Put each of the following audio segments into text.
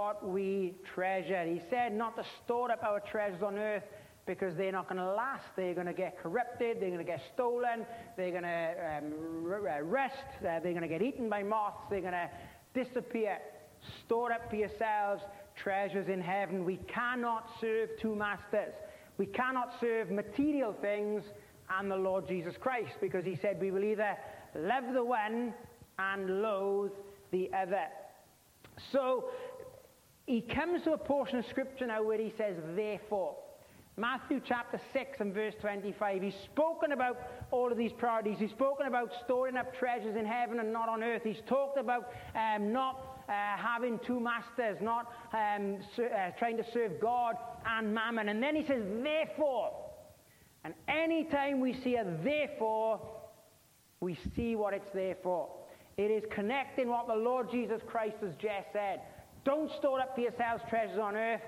what we treasure. He said not to store up our treasures on earth because they're not going to last. They're going to get corrupted. They're going to get stolen. They're going to um, uh. Uh, they're going to get eaten by moths. They're going to disappear. Store up for yourselves treasures in heaven. We cannot serve two masters. We cannot serve material things and the Lord Jesus Christ because he said we will either love the one and loathe the other. So he comes to a portion of scripture now where he says, therefore. Matthew chapter 6 and verse 25. He's spoken about all of these priorities. He's spoken about storing up treasures in heaven and not on earth. He's talked about um, not uh, having two masters, not um, uh, trying to serve God and mammon. And then he says, therefore. And anytime we see a therefore, we see what it's there for. It is connecting what the Lord Jesus Christ has just said. Don't store up for yourselves treasures on earth,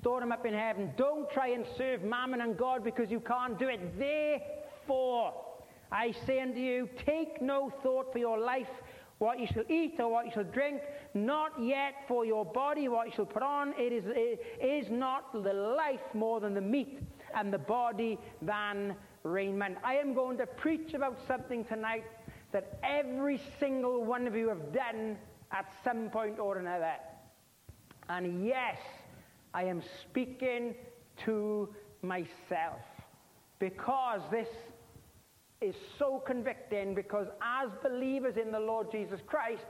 store them up in heaven. Don't try and serve mammon and God because you can't do it. Therefore, I say unto you, take no thought for your life, what you shall eat or what you shall drink, not yet for your body what you shall put on. It is, it is not the life more than the meat, and the body than raiment. I am going to preach about something tonight that every single one of you have done at some point or another. And yes, I am speaking to myself because this is so convicting because as believers in the Lord Jesus Christ,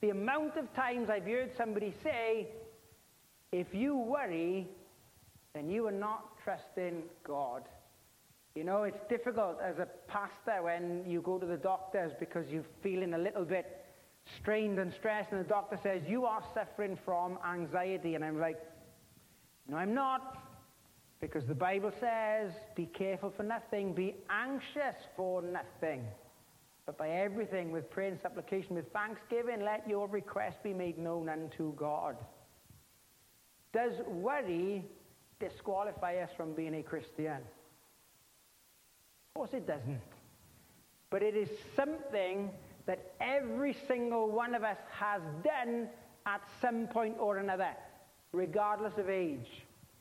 the amount of times I've heard somebody say, if you worry, then you are not trusting God. You know, it's difficult as a pastor when you go to the doctors because you're feeling a little bit strained and stressed, and the doctor says, You are suffering from anxiety. And I'm like, No, I'm not. Because the Bible says, Be careful for nothing, be anxious for nothing. But by everything, with prayer and supplication, with thanksgiving, let your request be made known unto God. Does worry disqualify us from being a Christian? Of course it doesn't. But it is something that every single one of us has done at some point or another, regardless of age,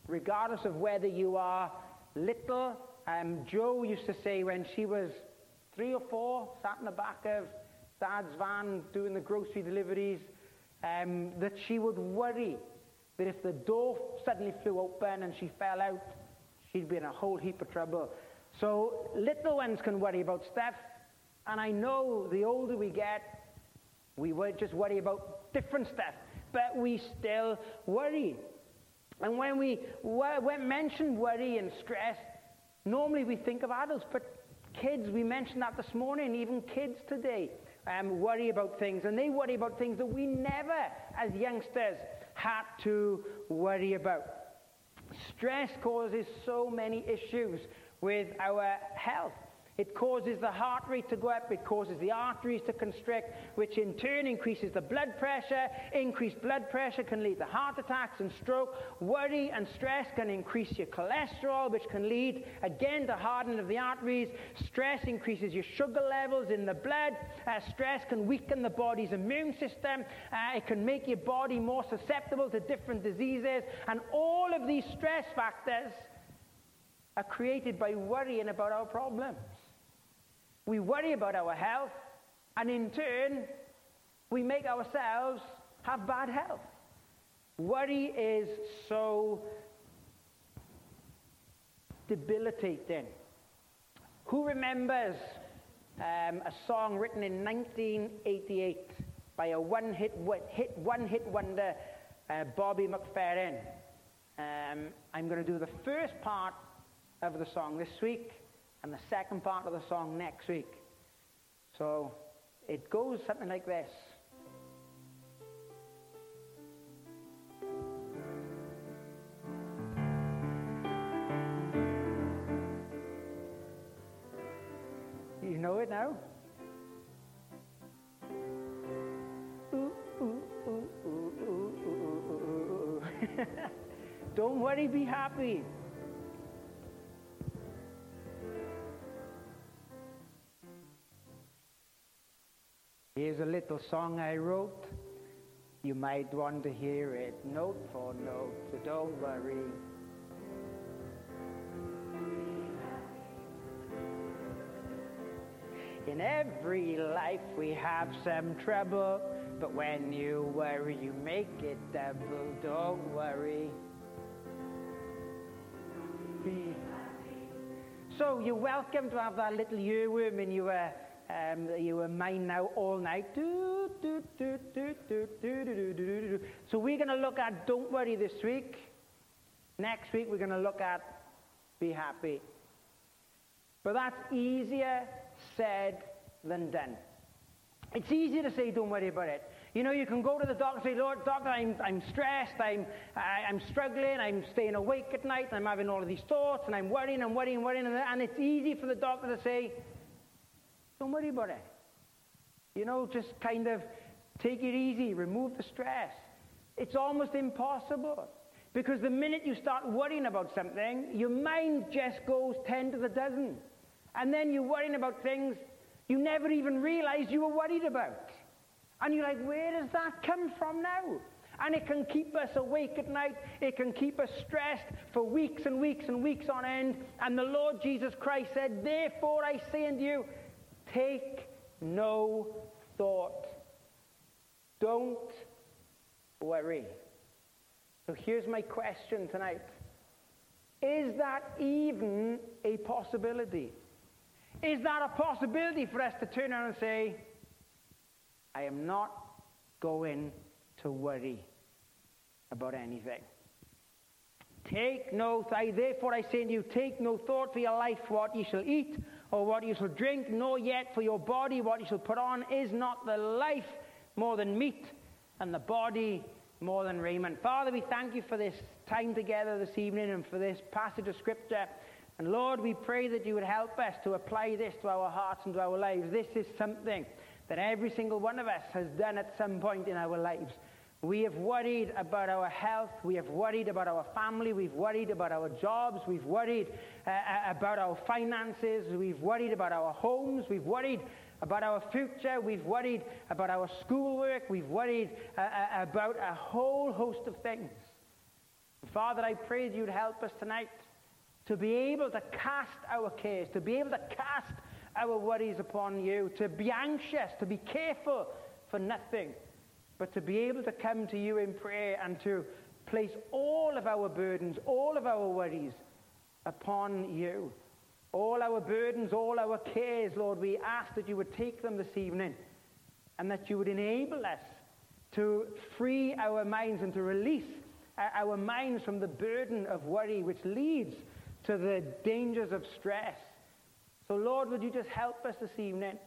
regardless of whether you are little. Um, Joe used to say when she was three or four, sat in the back of dad's van doing the grocery deliveries, um, that she would worry that if the door suddenly flew open and she fell out, she'd be in a whole heap of trouble. So little ones can worry about stuff, and I know the older we get, we just worry about different stuff, but we still worry. And when we when mention worry and stress, normally we think of adults, but kids, we mentioned that this morning, even kids today um, worry about things, and they worry about things that we never, as youngsters, had to worry about. Stress causes so many issues with our health. It causes the heart rate to go up, it causes the arteries to constrict, which in turn increases the blood pressure. Increased blood pressure can lead to heart attacks and stroke. Worry and stress can increase your cholesterol, which can lead again to hardening of the arteries. Stress increases your sugar levels in the blood. Uh, stress can weaken the body's immune system. Uh, it can make your body more susceptible to different diseases. And all of these stress factors are created by worrying about our problems. We worry about our health, and in turn, we make ourselves have bad health. Worry is so debilitating. Who remembers um, a song written in 1988 by a one-hit, hit, one-hit wonder, uh, Bobby McFerrin? Um, I'm going to do the first part of the song this week and the second part of the song next week. So it goes something like this. You know it now? Don't worry, be happy. Here's a little song I wrote. You might want to hear it note for note, so don't worry. In every life we have some trouble, but when you worry, you make it double. Don't worry. Be so you're welcome to have that little earworm in your, um, were mine now all night. So we're going to look at don't worry this week. Next week we're going to look at be happy. But that's easier said than done. It's easy to say don't worry about it. You know, you can go to the doctor and say, Lord, doctor, I'm, I'm stressed, I'm, I, I'm struggling, I'm staying awake at night, I'm having all of these thoughts, and I'm worrying and worrying worrying. And it's easy for the doctor to say, don't worry about it. You know, just kind of take it easy, remove the stress. It's almost impossible. Because the minute you start worrying about something, your mind just goes 10 to the dozen. And then you're worrying about things you never even realized you were worried about. And you're like, where does that come from now? And it can keep us awake at night. It can keep us stressed for weeks and weeks and weeks on end. And the Lord Jesus Christ said, Therefore I say unto you, take no thought. Don't worry. So here's my question tonight Is that even a possibility? Is that a possibility for us to turn around and say, I am not going to worry about anything. Take no, I, therefore I say to you, take no thought for your life, what you shall eat, or what you shall drink, nor yet for your body, what you shall put on. Is not the life more than meat, and the body more than raiment? Father, we thank you for this time together this evening and for this passage of Scripture. And Lord, we pray that you would help us to apply this to our hearts and to our lives. This is something that every single one of us has done at some point in our lives. We have worried about our health. We have worried about our family. We've worried about our jobs. We've worried uh, uh, about our finances. We've worried about our homes. We've worried about our future. We've worried about our schoolwork. We've worried uh, uh, about a whole host of things. Father, I pray that you'd help us tonight to be able to cast our cares, to be able to cast our worries upon you, to be anxious, to be careful for nothing, but to be able to come to you in prayer and to place all of our burdens, all of our worries upon you. All our burdens, all our cares, Lord, we ask that you would take them this evening and that you would enable us to free our minds and to release our minds from the burden of worry which leads to the dangers of stress so, Lord, would you just help us this evening?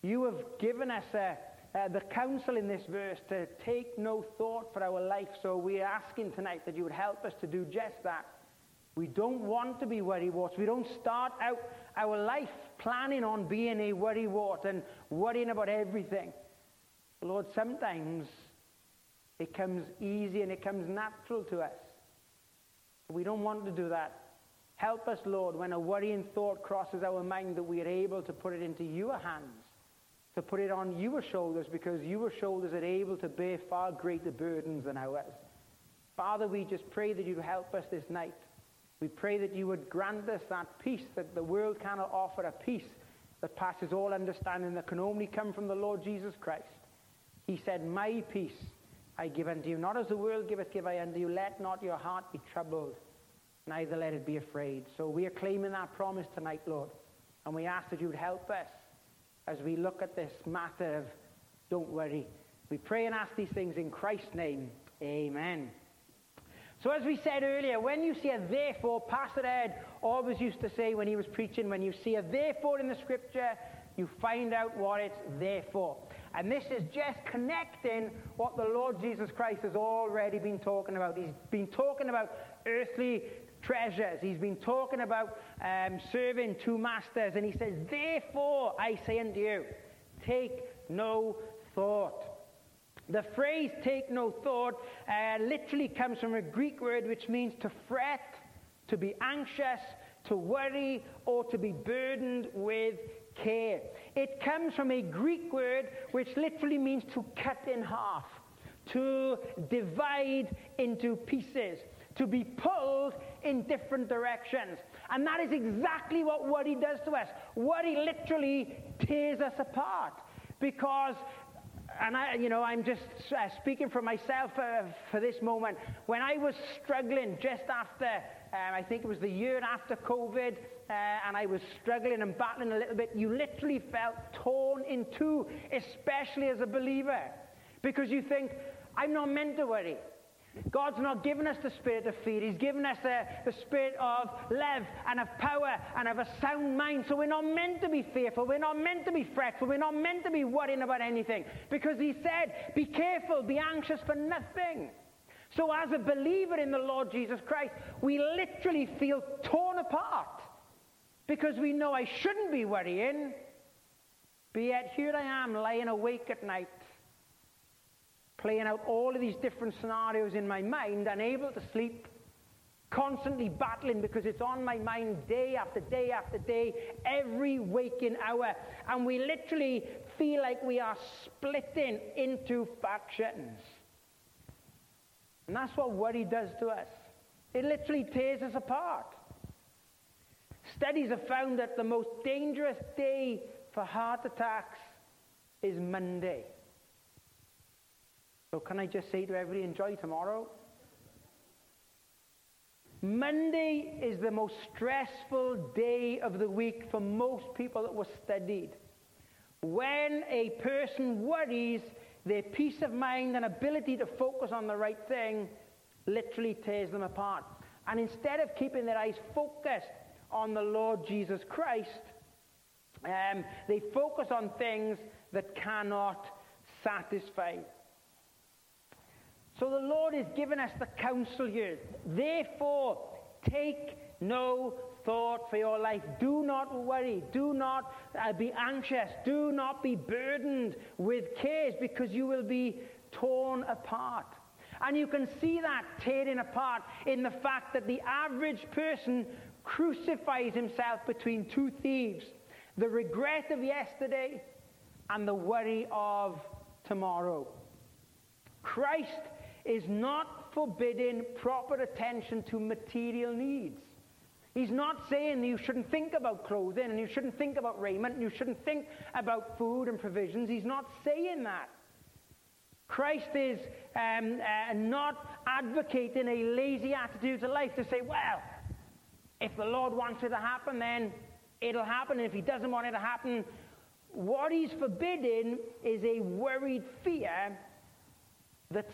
You have given us uh, uh, the counsel in this verse to take no thought for our life. So, we are asking tonight that you would help us to do just that. We don't want to be worrywarts. We don't start out our life planning on being a worrywart and worrying about everything. Lord, sometimes it comes easy and it comes natural to us. We don't want to do that. Help us, Lord, when a worrying thought crosses our mind, that we are able to put it into your hands, to put it on your shoulders, because your shoulders are able to bear far greater burdens than ours. Father, we just pray that you'd help us this night. We pray that you would grant us that peace that the world cannot offer, a peace that passes all understanding, that can only come from the Lord Jesus Christ. He said, My peace I give unto you, not as the world giveth, give I unto you. Let not your heart be troubled neither let it be afraid. So we are claiming that promise tonight, Lord. And we ask that you would help us as we look at this matter of don't worry. We pray and ask these things in Christ's name. Amen. So as we said earlier, when you see a therefore, Pastor Ed always used to say when he was preaching, when you see a therefore in the scripture, you find out what it's there for. And this is just connecting what the Lord Jesus Christ has already been talking about. He's been talking about earthly treasures. He's been talking about um, serving two masters, and he says, Therefore, I say unto you, take no thought. The phrase take no thought uh, literally comes from a Greek word which means to fret, to be anxious, to worry, or to be burdened with care. It comes from a Greek word which literally means to cut in half to divide into pieces, to be pulled in different directions. And that is exactly what worry does to us. Worry literally tears us apart because and I, you know, I'm just uh, speaking for myself uh, for this moment. When I was struggling just after, um, I think it was the year after COVID, uh, and I was struggling and battling a little bit, you literally felt torn in two, especially as a believer, because you think, I'm not meant to worry. God's not given us the spirit of fear. He's given us the, the spirit of love and of power and of a sound mind. So we're not meant to be fearful. We're not meant to be fretful. We're not meant to be worrying about anything. Because He said, be careful, be anxious for nothing. So as a believer in the Lord Jesus Christ, we literally feel torn apart. Because we know I shouldn't be worrying. But yet here I am lying awake at night playing out all of these different scenarios in my mind, unable to sleep, constantly battling because it's on my mind day after day after day, every waking hour. And we literally feel like we are splitting into factions. And that's what worry does to us. It literally tears us apart. Studies have found that the most dangerous day for heart attacks is Monday. So, can I just say to everybody, enjoy tomorrow? Monday is the most stressful day of the week for most people that were studied. When a person worries, their peace of mind and ability to focus on the right thing literally tears them apart. And instead of keeping their eyes focused on the Lord Jesus Christ, um, they focus on things that cannot satisfy. So the Lord has given us the counsel here. Therefore, take no thought for your life. Do not worry. Do not uh, be anxious. Do not be burdened with cares because you will be torn apart. And you can see that tearing apart in the fact that the average person crucifies himself between two thieves the regret of yesterday and the worry of tomorrow. Christ is not forbidding proper attention to material needs. He's not saying you shouldn't think about clothing and you shouldn't think about raiment and you shouldn't think about food and provisions. He's not saying that. Christ is um, uh, not advocating a lazy attitude to life to say, well, if the Lord wants it to happen, then it'll happen. And if He doesn't want it to happen, what He's forbidding is a worried fear that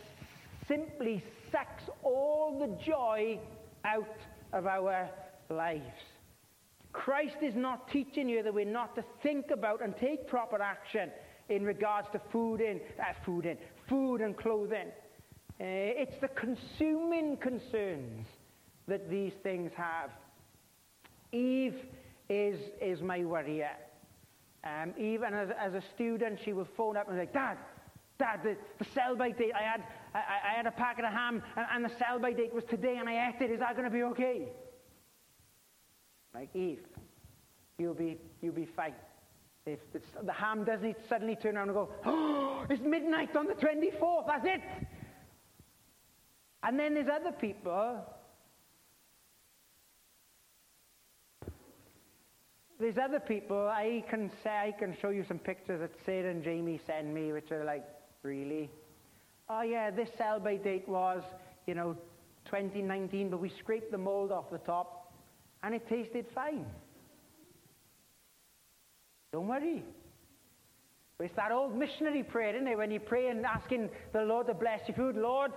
simply sucks all the joy out of our lives. Christ is not teaching you that we're not to think about and take proper action in regards to food in, uh, food in, food and clothing. Uh, it's the consuming concerns that these things have. Eve is, is my worrier. Um, even as, as a student, she will phone up and say, Dad, Dad, the, the sell-by date, I had, I, I, had a packet of ham and, and the sell-by date was today and I ate it. Is that going to be okay? Like Eve, you'll be, you'll be fine. If the ham doesn't suddenly turn around and go, oh, it's midnight on the 24th, that's it. And then there's other people there's other people I can say I can show you some pictures that Sarah and Jamie send me, which are like really? Oh, yeah, this sell by date was, you know, 2019, but we scraped the mold off the top and it tasted fine. Don't worry. It's that old missionary prayer, isn't it? When you pray and asking the Lord to bless your food, Lord,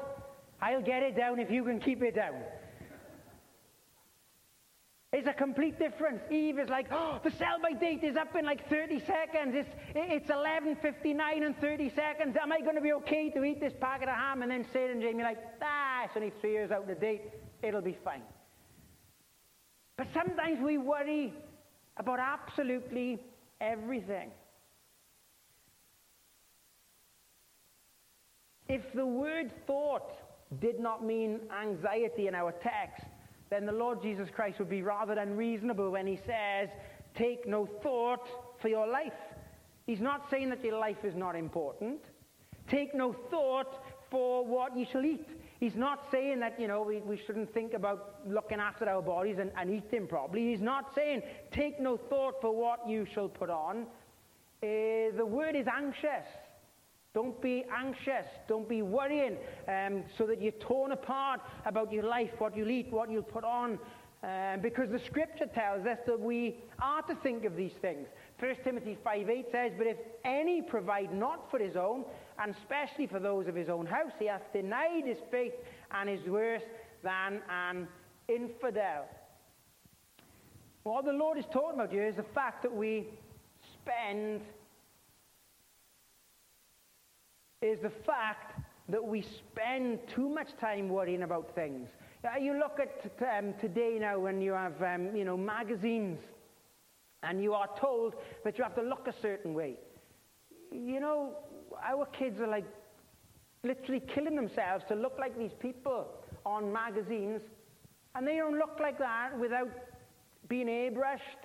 I'll get it down if you can keep it down. It's a complete difference. Eve is like, oh, the sell-by date is up in like 30 seconds. It's, it's 11.59 and 30 seconds. Am I going to be okay to eat this packet of ham? And then Sarah and Jamie like, ah, it's only three years out of date. It'll be fine. But sometimes we worry about absolutely everything. If the word thought did not mean anxiety in our text, then the Lord Jesus Christ would be rather unreasonable when he says, Take no thought for your life. He's not saying that your life is not important. Take no thought for what you shall eat. He's not saying that, you know, we, we shouldn't think about looking after our bodies and, and eat them properly. He's not saying, take no thought for what you shall put on. Uh, the word is anxious. Don't be anxious. Don't be worrying um, so that you're torn apart about your life, what you'll eat, what you'll put on. Um, because the scripture tells us that we are to think of these things. 1 Timothy 5.8 says, But if any provide not for his own, and especially for those of his own house, he hath denied his faith and is worse than an infidel. What the Lord is talking about here is the fact that we spend is the fact that we spend too much time worrying about things. You look at um, today now when you have, um, you know, magazines and you are told that you have to look a certain way. You know, our kids are like literally killing themselves to look like these people on magazines, and they don't look like that without being airbrushed,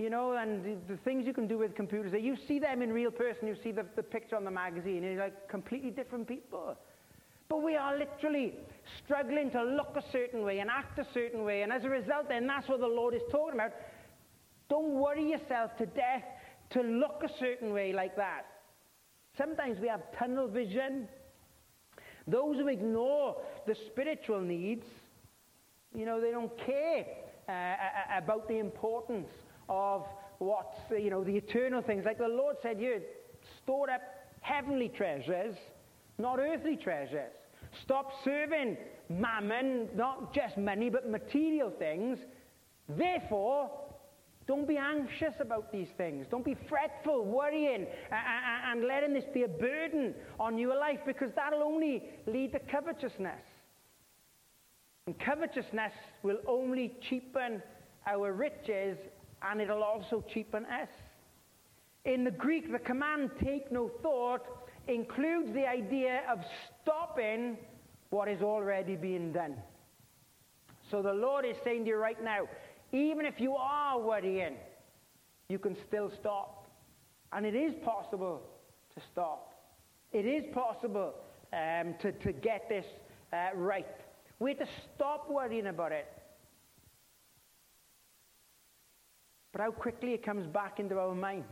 you know, and the, things you can do with computers. You see them in real person, you see the, the picture on the magazine, and you're like completely different people. But we are literally struggling to look a certain way and act a certain way, and as a result, then that's what the Lord is talking about. Don't worry yourself to death to look a certain way like that. Sometimes we have tunnel vision. Those who ignore the spiritual needs, you know, they don't care uh, about the importance of what, you know, the eternal things. Like the Lord said here, store up heavenly treasures, not earthly treasures. Stop serving mammon, not just money, but material things. Therefore, don't be anxious about these things. Don't be fretful, worrying, and letting this be a burden on your life because that'll only lead to covetousness. And covetousness will only cheapen our riches and it'll also cheapen us. In the Greek, the command take no thought includes the idea of stopping what is already being done. So the Lord is saying to you right now, even if you are worrying, you can still stop. And it is possible to stop. It is possible um, to, to get this uh, right. We have to stop worrying about it. But how quickly it comes back into our mind.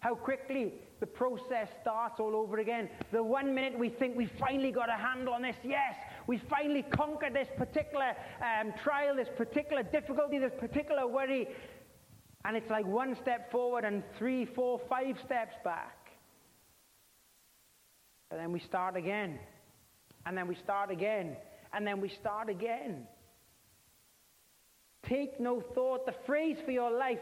How quickly the process starts all over again. The one minute we think we finally got a handle on this, yes, we finally conquered this particular um, trial, this particular difficulty, this particular worry. And it's like one step forward and three, four, five steps back. And then we start again. And then we start again. And then we start again. Take no thought. The phrase for your life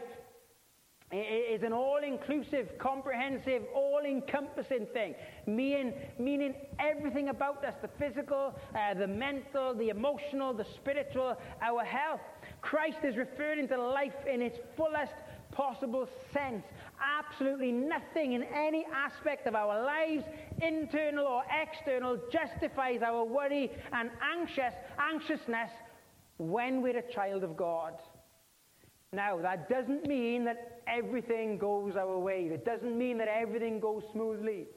is an all-inclusive, comprehensive, all-encompassing thing, meaning, meaning everything about us, the physical, uh, the mental, the emotional, the spiritual, our health. Christ is referring to life in its fullest possible sense. Absolutely nothing in any aspect of our lives, internal or external, justifies our worry and anxious, anxiousness when we're a child of God. Now, that doesn't mean that everything goes our way. It doesn't mean that everything goes smoothly.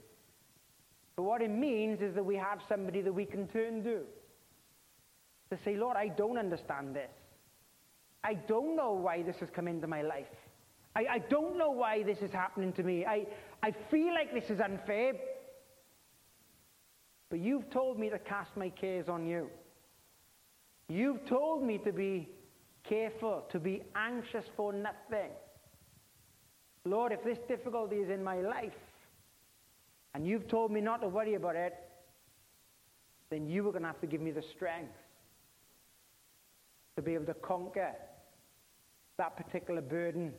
But what it means is that we have somebody that we can turn to. To say, Lord, I don't understand this. I don't know why this has come into my life. I, I don't know why this is happening to me. I, I feel like this is unfair. But you've told me to cast my cares on you. You've told me to be careful, to be anxious for nothing. Lord, if this difficulty is in my life and you've told me not to worry about it, then you are going to have to give me the strength to be able to conquer that particular burden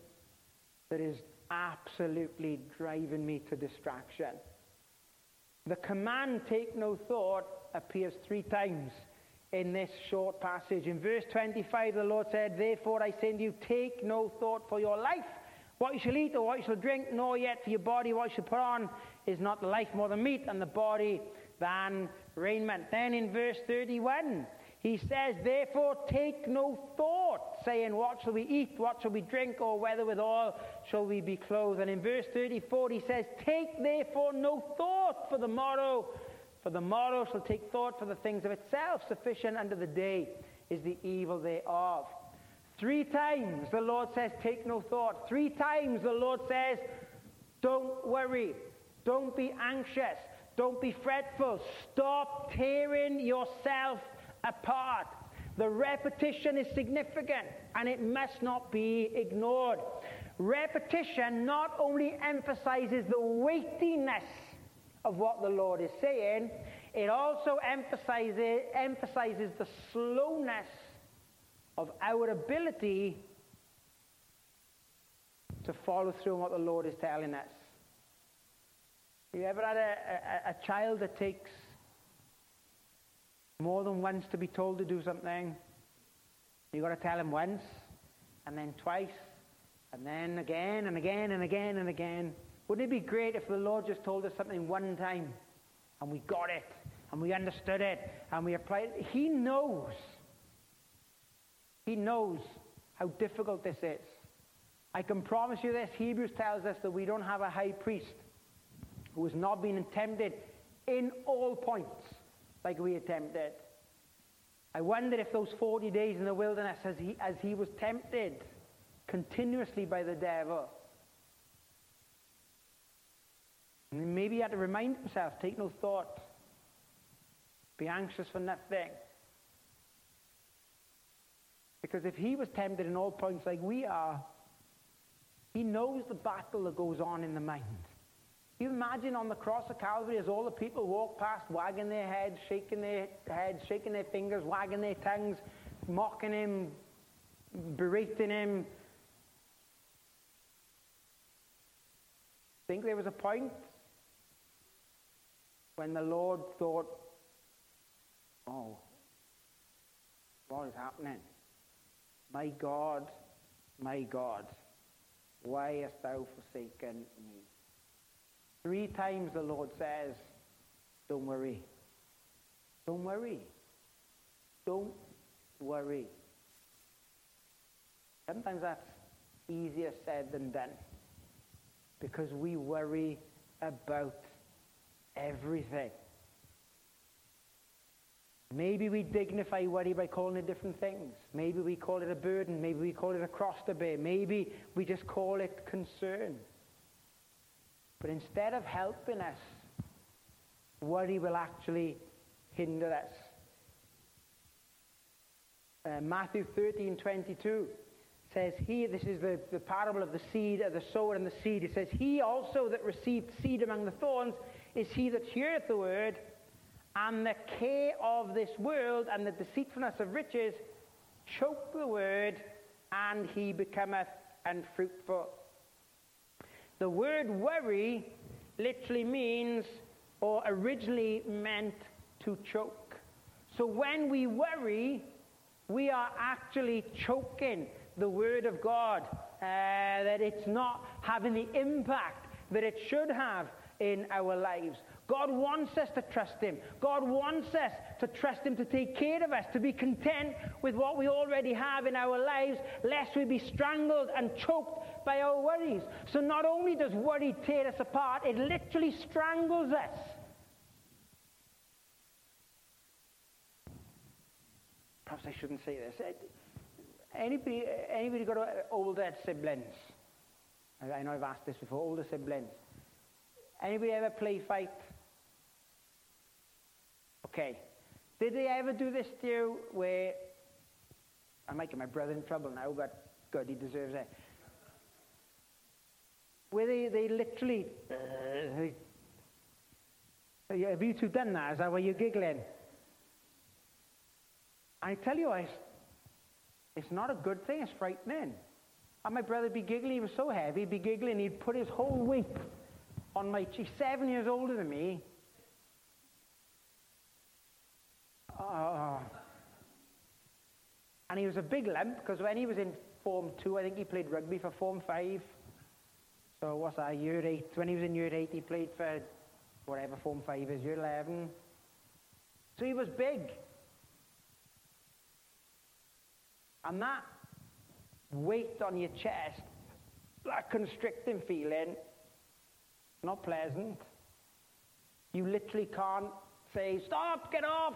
that is absolutely driving me to distraction. The command, take no thought, appears three times in this short passage. In verse 25, the Lord said, Therefore I send you, take no thought for your life, what you shall eat or what you shall drink, nor yet for your body what you shall put on. Is not the life more than meat, and the body than raiment. Then in verse 31, he says, Therefore take no thought, saying, What shall we eat, what shall we drink, or whether withal shall we be clothed. And in verse 34, he says, Take therefore no thought for the morrow, For the morrow shall take thought for the things of itself. Sufficient unto the day is the evil thereof. Three times the Lord says, Take no thought. Three times the Lord says, Don't worry. Don't be anxious. Don't be fretful. Stop tearing yourself apart. The repetition is significant and it must not be ignored. Repetition not only emphasizes the weightiness of what the Lord is saying, it also emphasizes, emphasizes the slowness of our ability to follow through on what the Lord is telling us. You ever had a, a, a child that takes more than once to be told to do something? You've got to tell him once, and then twice, and then again, and again, and again, and again. Wouldn't it be great if the Lord just told us something one time and we got it and we understood it and we applied it? He knows. He knows how difficult this is. I can promise you this Hebrews tells us that we don't have a high priest who has not been tempted in all points like we are tempted. I wonder if those 40 days in the wilderness, as he, as he was tempted continuously by the devil, Maybe he had to remind himself take no thought, be anxious for nothing. Because if he was tempted in all points like we are, he knows the battle that goes on in the mind. You imagine on the cross of Calvary as all the people walk past, wagging their heads, shaking their heads, shaking their fingers, wagging their tongues, mocking him, berating him. Think there was a point when the Lord thought, oh, what is happening? My God, my God, why hast thou forsaken me? Three times the Lord says, don't worry. Don't worry. Don't worry. Sometimes that's easier said than done because we worry about everything. Maybe we dignify worry by calling it different things. Maybe we call it a burden. Maybe we call it a cross to bear. Maybe we just call it concern. But instead of helping us, worry will actually hinder us. Uh, Matthew 13 22 says, He, this is the, the parable of the seed, of the sower and the seed. It says, He also that received seed among the thorns is he that heareth the word, and the care of this world and the deceitfulness of riches choke the word, and he becometh unfruitful. The word worry literally means, or originally meant, to choke. So when we worry, we are actually choking the Word of God, uh, that it's not having the impact that it should have in our lives. God wants us to trust Him. God wants us to trust Him to take care of us, to be content with what we already have in our lives, lest we be strangled and choked by our worries. So not only does worry tear us apart, it literally strangles us. Perhaps I shouldn't say this. Anybody, anybody got older siblings? I know I've asked this before. Older siblings. Anybody ever play fight? Okay. Did they ever do this to you where I'm making my brother in trouble now, but good, he deserves it. Where they, they literally, uh, have you two done that? Is that why you're giggling? I tell you, I, it's not a good thing, it's frightening. And my brother be giggling, he was so heavy, he'd be giggling, he'd put his whole weight on my cheek, seven years older than me. Oh. And he was a big lump because when he was in Form 2, I think he played rugby for Form 5. So what's that, year 8? When he was in year 8, he played for whatever Form 5 is, year 11. So he was big. And that weight on your chest, that constricting feeling, not pleasant. You literally can't say, Stop, get off.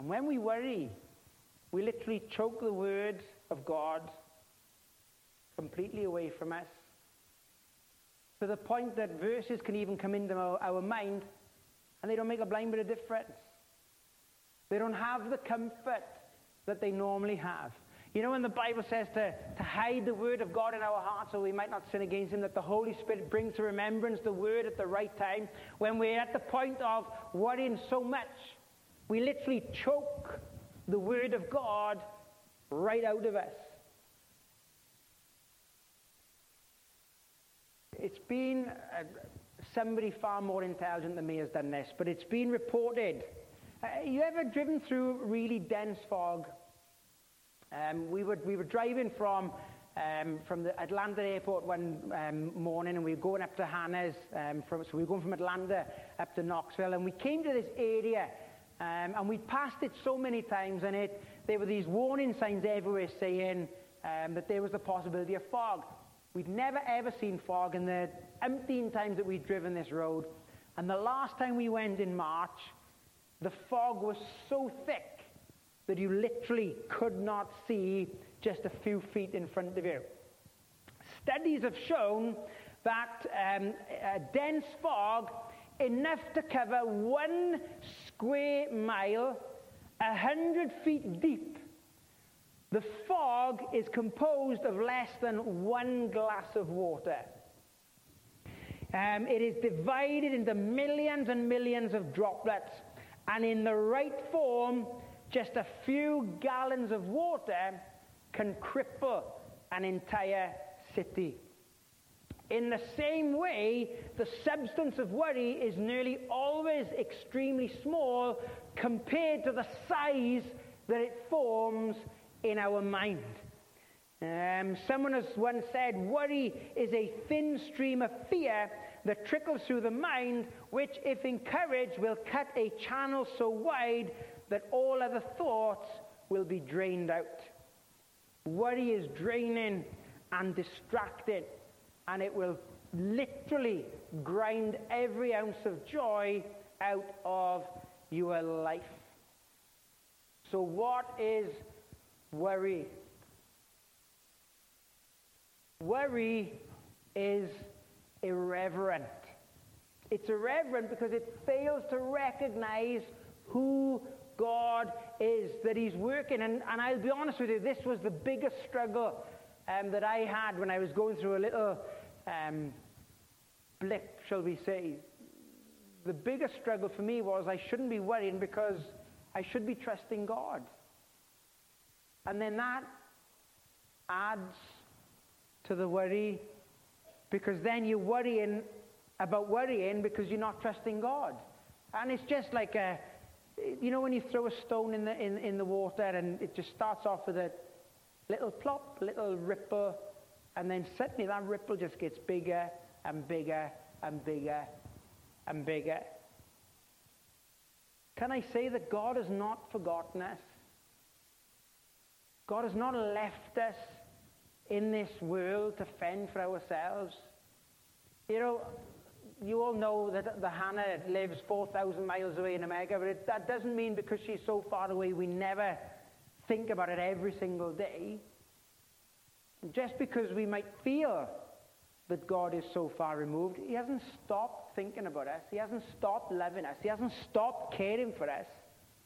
And when we worry, we literally choke the word of God completely away from us to the point that verses can even come into our, our mind and they don't make a blind bit of difference. They don't have the comfort that they normally have. You know, when the Bible says to, to hide the word of God in our hearts so we might not sin against him, that the Holy Spirit brings to remembrance the word at the right time. When we're at the point of worrying so much, we literally choke the word of God right out of us. It's been uh, somebody far more intelligent than me has done this, but it's been reported. Uh, you ever driven through really dense fog? Um, we, were, we were driving from, um, from the Atlanta airport one um, morning and we were going up to Hannah's. Um, from, so we were going from Atlanta up to Knoxville and we came to this area um, and we passed it so many times and it, there were these warning signs everywhere saying um, that there was the possibility of fog. We'd never ever seen fog in the umpteen times that we'd driven this road. And the last time we went in March, the fog was so thick that you literally could not see just a few feet in front of you. Studies have shown that um, a dense fog, enough to cover one square mile, a hundred feet deep, the fog is composed of less than one glass of water. Um, it is divided into millions and millions of droplets, and in the right form, just a few gallons of water can cripple an entire city. In the same way, the substance of worry is nearly always extremely small compared to the size that it forms in our mind. Um, someone has once said, worry is a thin stream of fear that trickles through the mind, which, if encouraged, will cut a channel so wide that all other thoughts will be drained out. Worry is draining and distracting, and it will literally grind every ounce of joy out of your life. So, what is worry? Worry is irreverent. It's irreverent because it fails to recognize who God is, that He's working. And, and I'll be honest with you, this was the biggest struggle um, that I had when I was going through a little um, blip, shall we say. The biggest struggle for me was I shouldn't be worrying because I should be trusting God. And then that adds to the worry because then you're worrying about worrying because you're not trusting God. And it's just like a, you know when you throw a stone in the, in, in the water and it just starts off with a little plop, little ripple, and then suddenly that ripple just gets bigger and bigger and bigger and bigger. Can I say that God has not forgotten us? God has not left us in this world to fend for ourselves. You know, you all know that the Hannah lives 4,000 miles away in America, but it, that doesn't mean because she's so far away we never think about it every single day. Just because we might feel that God is so far removed, He hasn't stopped thinking about us. He hasn't stopped loving us. He hasn't stopped caring for us.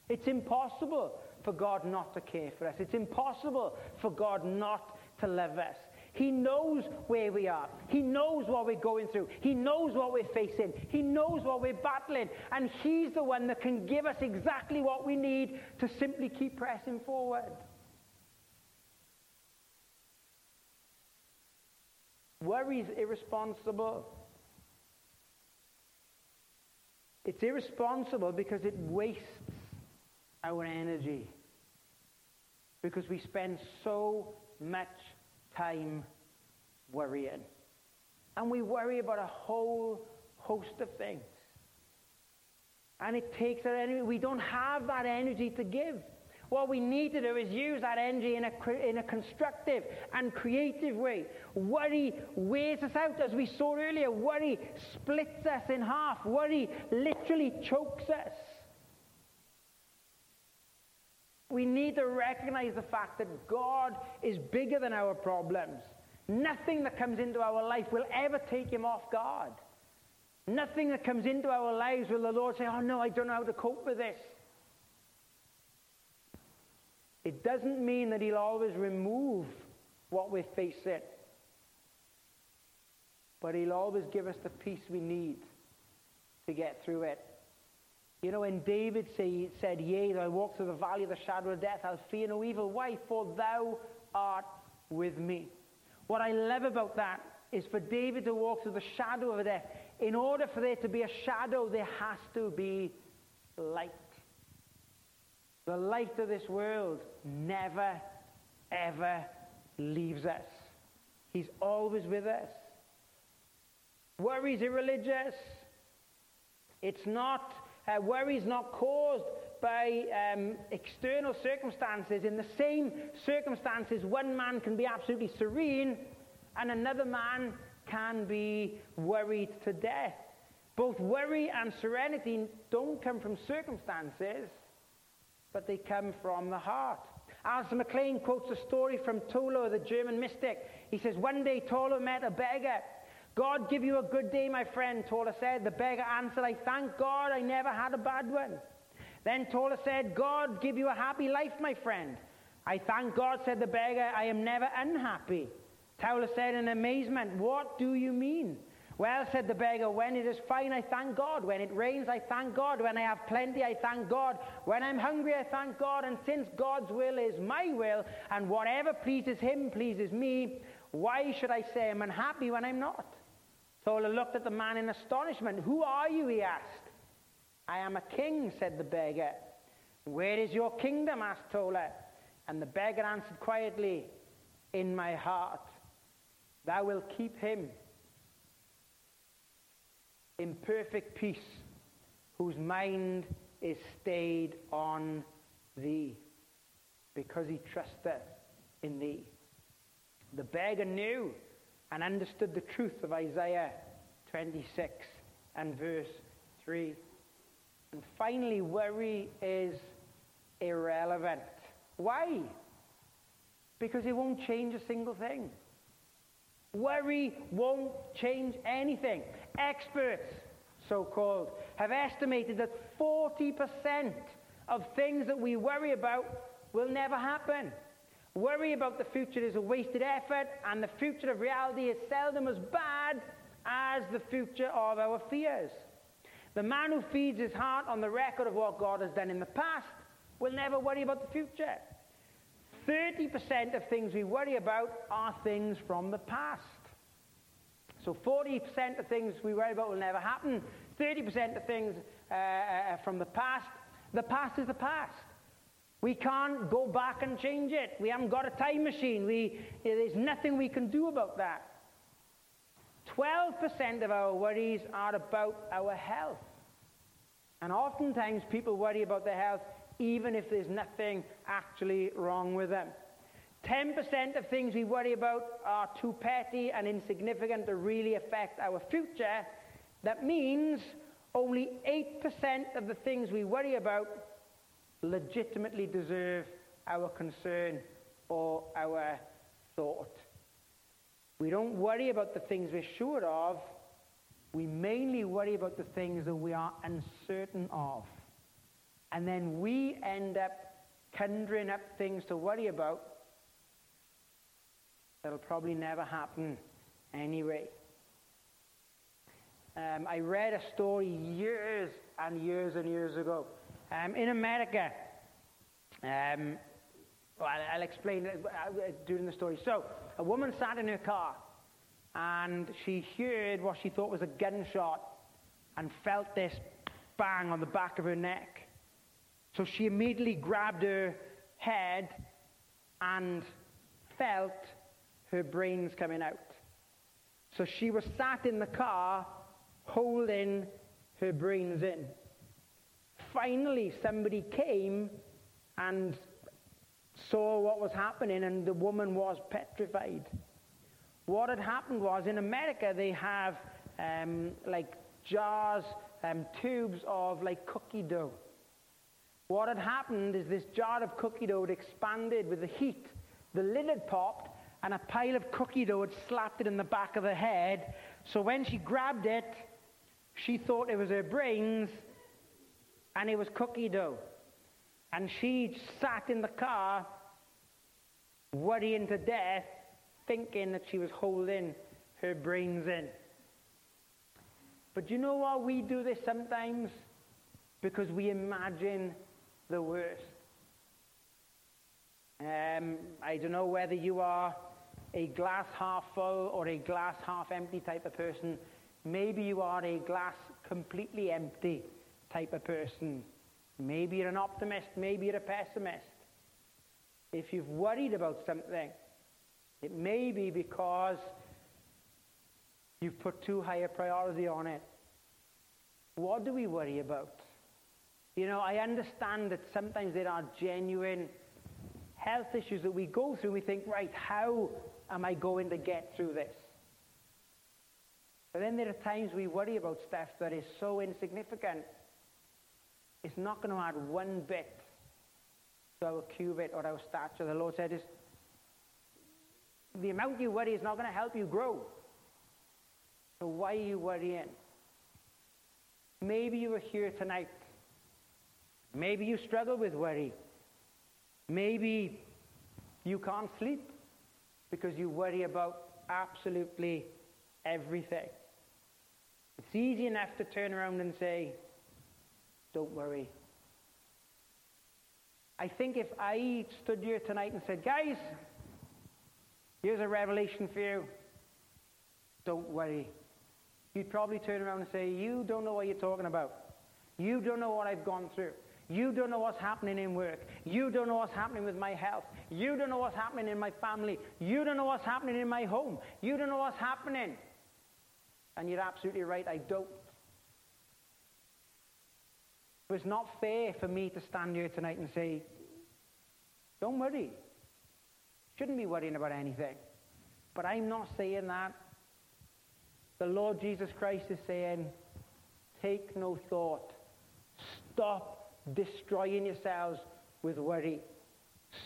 It's impossible for God not to care for us. It's impossible for God not to love us. He knows where we are. He knows what we're going through. He knows what we're facing. He knows what we're battling. And He's the one that can give us exactly what we need to simply keep pressing forward. Worry is irresponsible. It's irresponsible because it wastes our energy. Because we spend so much time worrying. And we worry about a whole host of things. And it takes our energy. We don't have that energy to give. What we need to do is use that energy in a, in a constructive and creative way. Worry weighs us out, as we saw earlier. Worry splits us in half. Worry literally chokes us. We need to recognize the fact that God is bigger than our problems. Nothing that comes into our life will ever take him off guard. Nothing that comes into our lives will the Lord say, Oh no, I don't know how to cope with this. It doesn't mean that He'll always remove what we're facing, but He'll always give us the peace we need to get through it. You know, when David say, said, Yea, though I walk through the valley of the shadow of death, I'll fear no evil. Why? For thou art with me. What I love about that is for David to walk through the shadow of death. In order for there to be a shadow, there has to be light. The light of this world never, ever leaves us. He's always with us. Worry's irreligious. It's not, uh, is not caused by um, external circumstances. In the same circumstances, one man can be absolutely serene and another man can be worried to death. Both worry and serenity don't come from circumstances, but they come from the heart. Alistair MacLean quotes a story from Tauler, the German mystic. He says, One day Tauler met a beggar. God give you a good day, my friend, Tauler said. The beggar answered, I thank God I never had a bad one. Then Tauler said, God give you a happy life, my friend. I thank God, said the beggar, I am never unhappy. Tauler said in amazement, What do you mean? Well, said the beggar, when it is fine, I thank God. When it rains, I thank God. When I have plenty, I thank God. When I'm hungry, I thank God. And since God's will is my will, and whatever pleases Him pleases me, why should I say I'm unhappy when I'm not? Tauler looked at the man in astonishment. Who are you? he asked. I am a king, said the beggar. Where is your kingdom? asked Tauler. And the beggar answered quietly, In my heart. Thou wilt keep him in perfect peace, whose mind is stayed on thee, because he trusteth in thee. The beggar knew and understood the truth of Isaiah 26 and verse 3. And finally, worry is irrelevant. Why? Because it won't change a single thing. Worry won't change anything. Experts, so called, have estimated that 40% of things that we worry about will never happen. Worry about the future is a wasted effort, and the future of reality is seldom as bad as the future of our fears. The man who feeds his heart on the record of what God has done in the past will never worry about the future. 30% of things we worry about are things from the past. So 40% of things we worry about will never happen. 30% of things uh, uh, from the past. The past is the past. We can't go back and change it. We haven't got a time machine. We, there's nothing we can do about that. 12% of our worries are about our health. And oftentimes people worry about their health even if there's nothing actually wrong with them. 10% of things we worry about are too petty and insignificant to really affect our future. That means only 8% of the things we worry about legitimately deserve our concern or our thought. We don't worry about the things we're sure of. We mainly worry about the things that we are uncertain of. And then we end up conjuring up things to worry about that'll probably never happen anyway. Um, I read a story years and years and years ago. Um, in America, um, well, I'll explain it during the story. So, a woman sat in her car and she heard what she thought was a gunshot and felt this bang on the back of her neck. So she immediately grabbed her head and felt her brains coming out. So she was sat in the car holding her brains in. Finally, somebody came and saw what was happening, and the woman was petrified. What had happened was in America, they have um, like jars, um, tubes of like cookie dough. What had happened is this jar of cookie dough had expanded with the heat. The lid had popped, and a pile of cookie dough had slapped it in the back of the head. So when she grabbed it, she thought it was her brains, and it was cookie dough. And she sat in the car, worrying to death, thinking that she was holding her brains in. But you know what? We do this sometimes because we imagine the worst. Um, I don't know whether you are a glass half full or a glass half empty type of person. Maybe you are a glass completely empty type of person. Maybe you're an optimist, maybe you're a pessimist. If you've worried about something, it may be because you've put too high a priority on it. What do we worry about? You know, I understand that sometimes there are genuine health issues that we go through. We think, right, how am I going to get through this? But then there are times we worry about stuff that is so insignificant, it's not going to add one bit to our cubit or our stature. The Lord said, is the amount you worry is not going to help you grow. So why are you worrying? Maybe you are here tonight. Maybe you struggle with worry. Maybe you can't sleep because you worry about absolutely everything. It's easy enough to turn around and say, Don't worry. I think if I stood here tonight and said, Guys, here's a revelation for you, don't worry. You'd probably turn around and say, You don't know what you're talking about. You don't know what I've gone through. You don't know what's happening in work. You don't know what's happening with my health. You don't know what's happening in my family. You don't know what's happening in my home. You don't know what's happening. And you're absolutely right, I don't. But it's not fair for me to stand here tonight and say, don't worry. Shouldn't be worrying about anything. But I'm not saying that. The Lord Jesus Christ is saying, take no thought. Stop destroying yourselves with worry.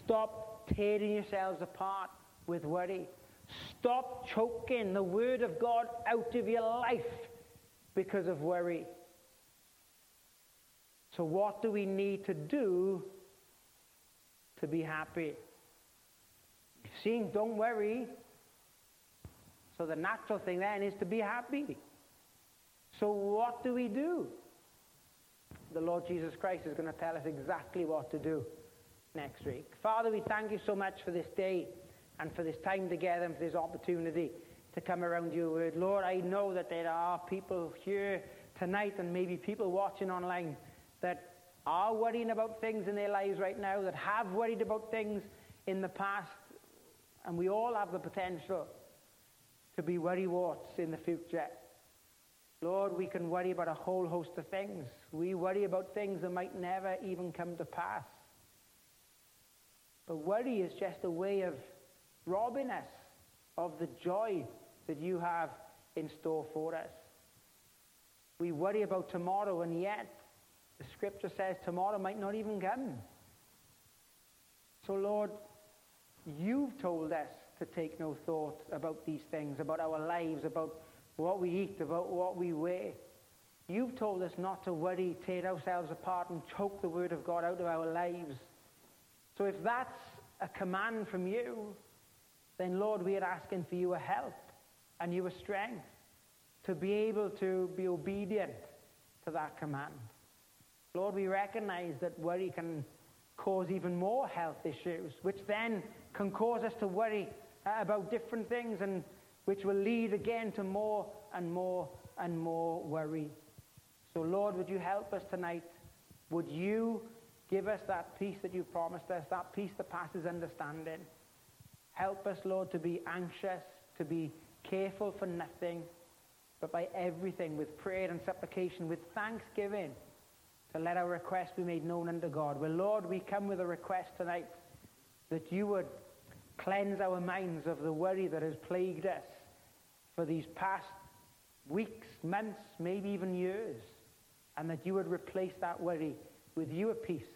Stop tearing yourselves apart with worry. Stop choking the Word of God out of your life because of worry. So, what do we need to do to be happy? You've don't worry. So, the natural thing then is to be happy. So, what do we do? The Lord Jesus Christ is going to tell us exactly what to do next week. Father, we thank you so much for this day and for this time together and for this opportunity to come around your word. Lord, I know that there are people here tonight and maybe people watching online that are worrying about things in their lives right now, that have worried about things in the past, and we all have the potential to be worrywarts in the future. Lord, we can worry about a whole host of things. We worry about things that might never even come to pass. But worry is just a way of robbing us of the joy that you have in store for us. We worry about tomorrow, and yet the scripture says tomorrow might not even come. So, Lord, you've told us to take no thought about these things, about our lives, about what we eat, about what we wear. You've told us not to worry, tear ourselves apart, and choke the word of God out of our lives. So, if that's a command from you, then Lord, we are asking for your help and your strength to be able to be obedient to that command. Lord, we recognize that worry can cause even more health issues, which then can cause us to worry about different things and which will lead again to more and more and more worry. So, Lord, would you help us tonight? Would you give us that peace that you promised us, that peace that passes understanding? Help us, Lord, to be anxious, to be careful for nothing, but by everything, with prayer and supplication, with thanksgiving, let our request be made known unto God. Well, Lord, we come with a request tonight. that you would cleanse our minds of the worry that has plagued us for these past weeks, months, maybe even years, and that you would replace that worry with your peace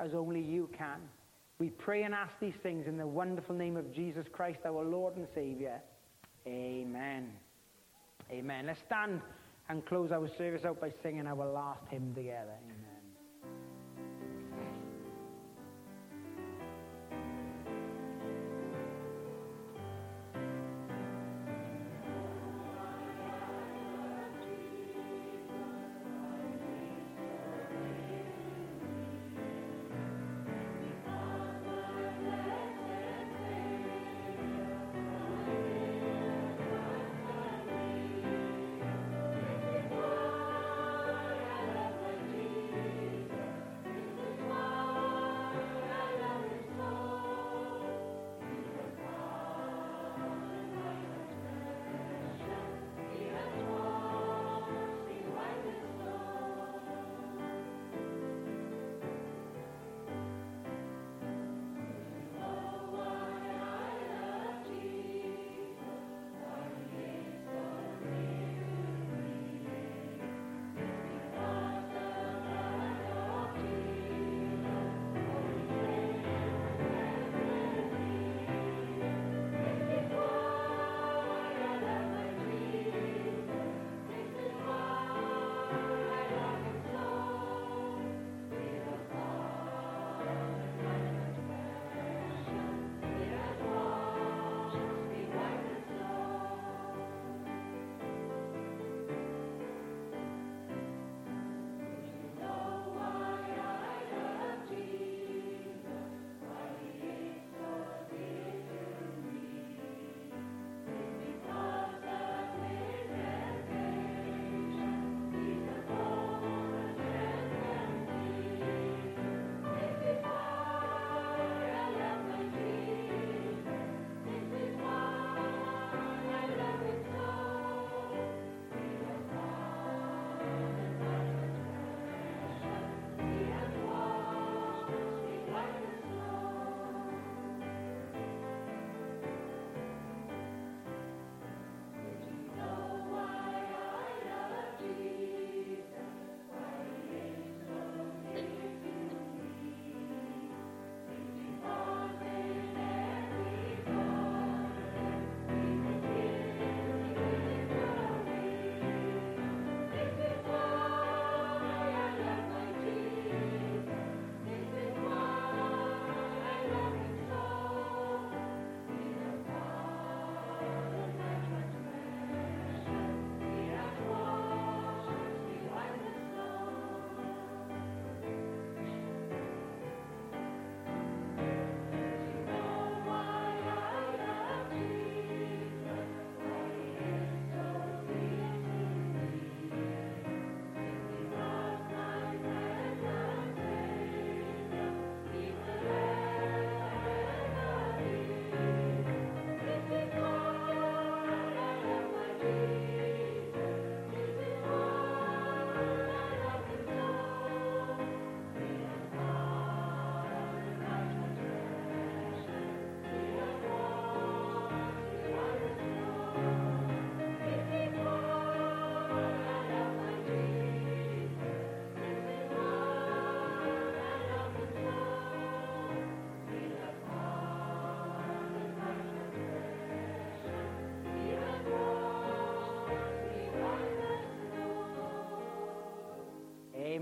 as only you can. We pray and ask these things in the wonderful name of Jesus Christ, our Lord and Savior. Amen. Amen. Let's stand and close our service out by singing our last hymn together. Amen.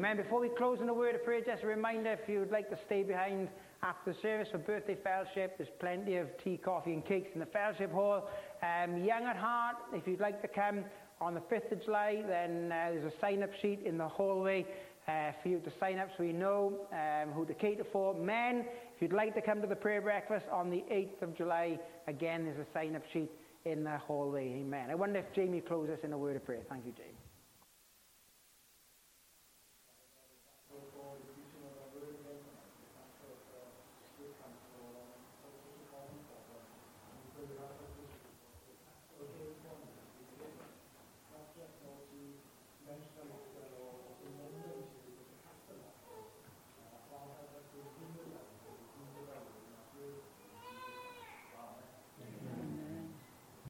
Amen. Before we close in a word of prayer, just a reminder if you'd like to stay behind after the service for birthday fellowship, there's plenty of tea, coffee, and cakes in the fellowship hall. Um, young at heart, if you'd like to come on the 5th of July, then uh, there's a sign up sheet in the hallway uh, for you to sign up so we know um, who to cater for. Men, if you'd like to come to the prayer breakfast on the 8th of July, again, there's a sign up sheet in the hallway. Amen. I wonder if Jamie closes in a word of prayer. Thank you, Jamie.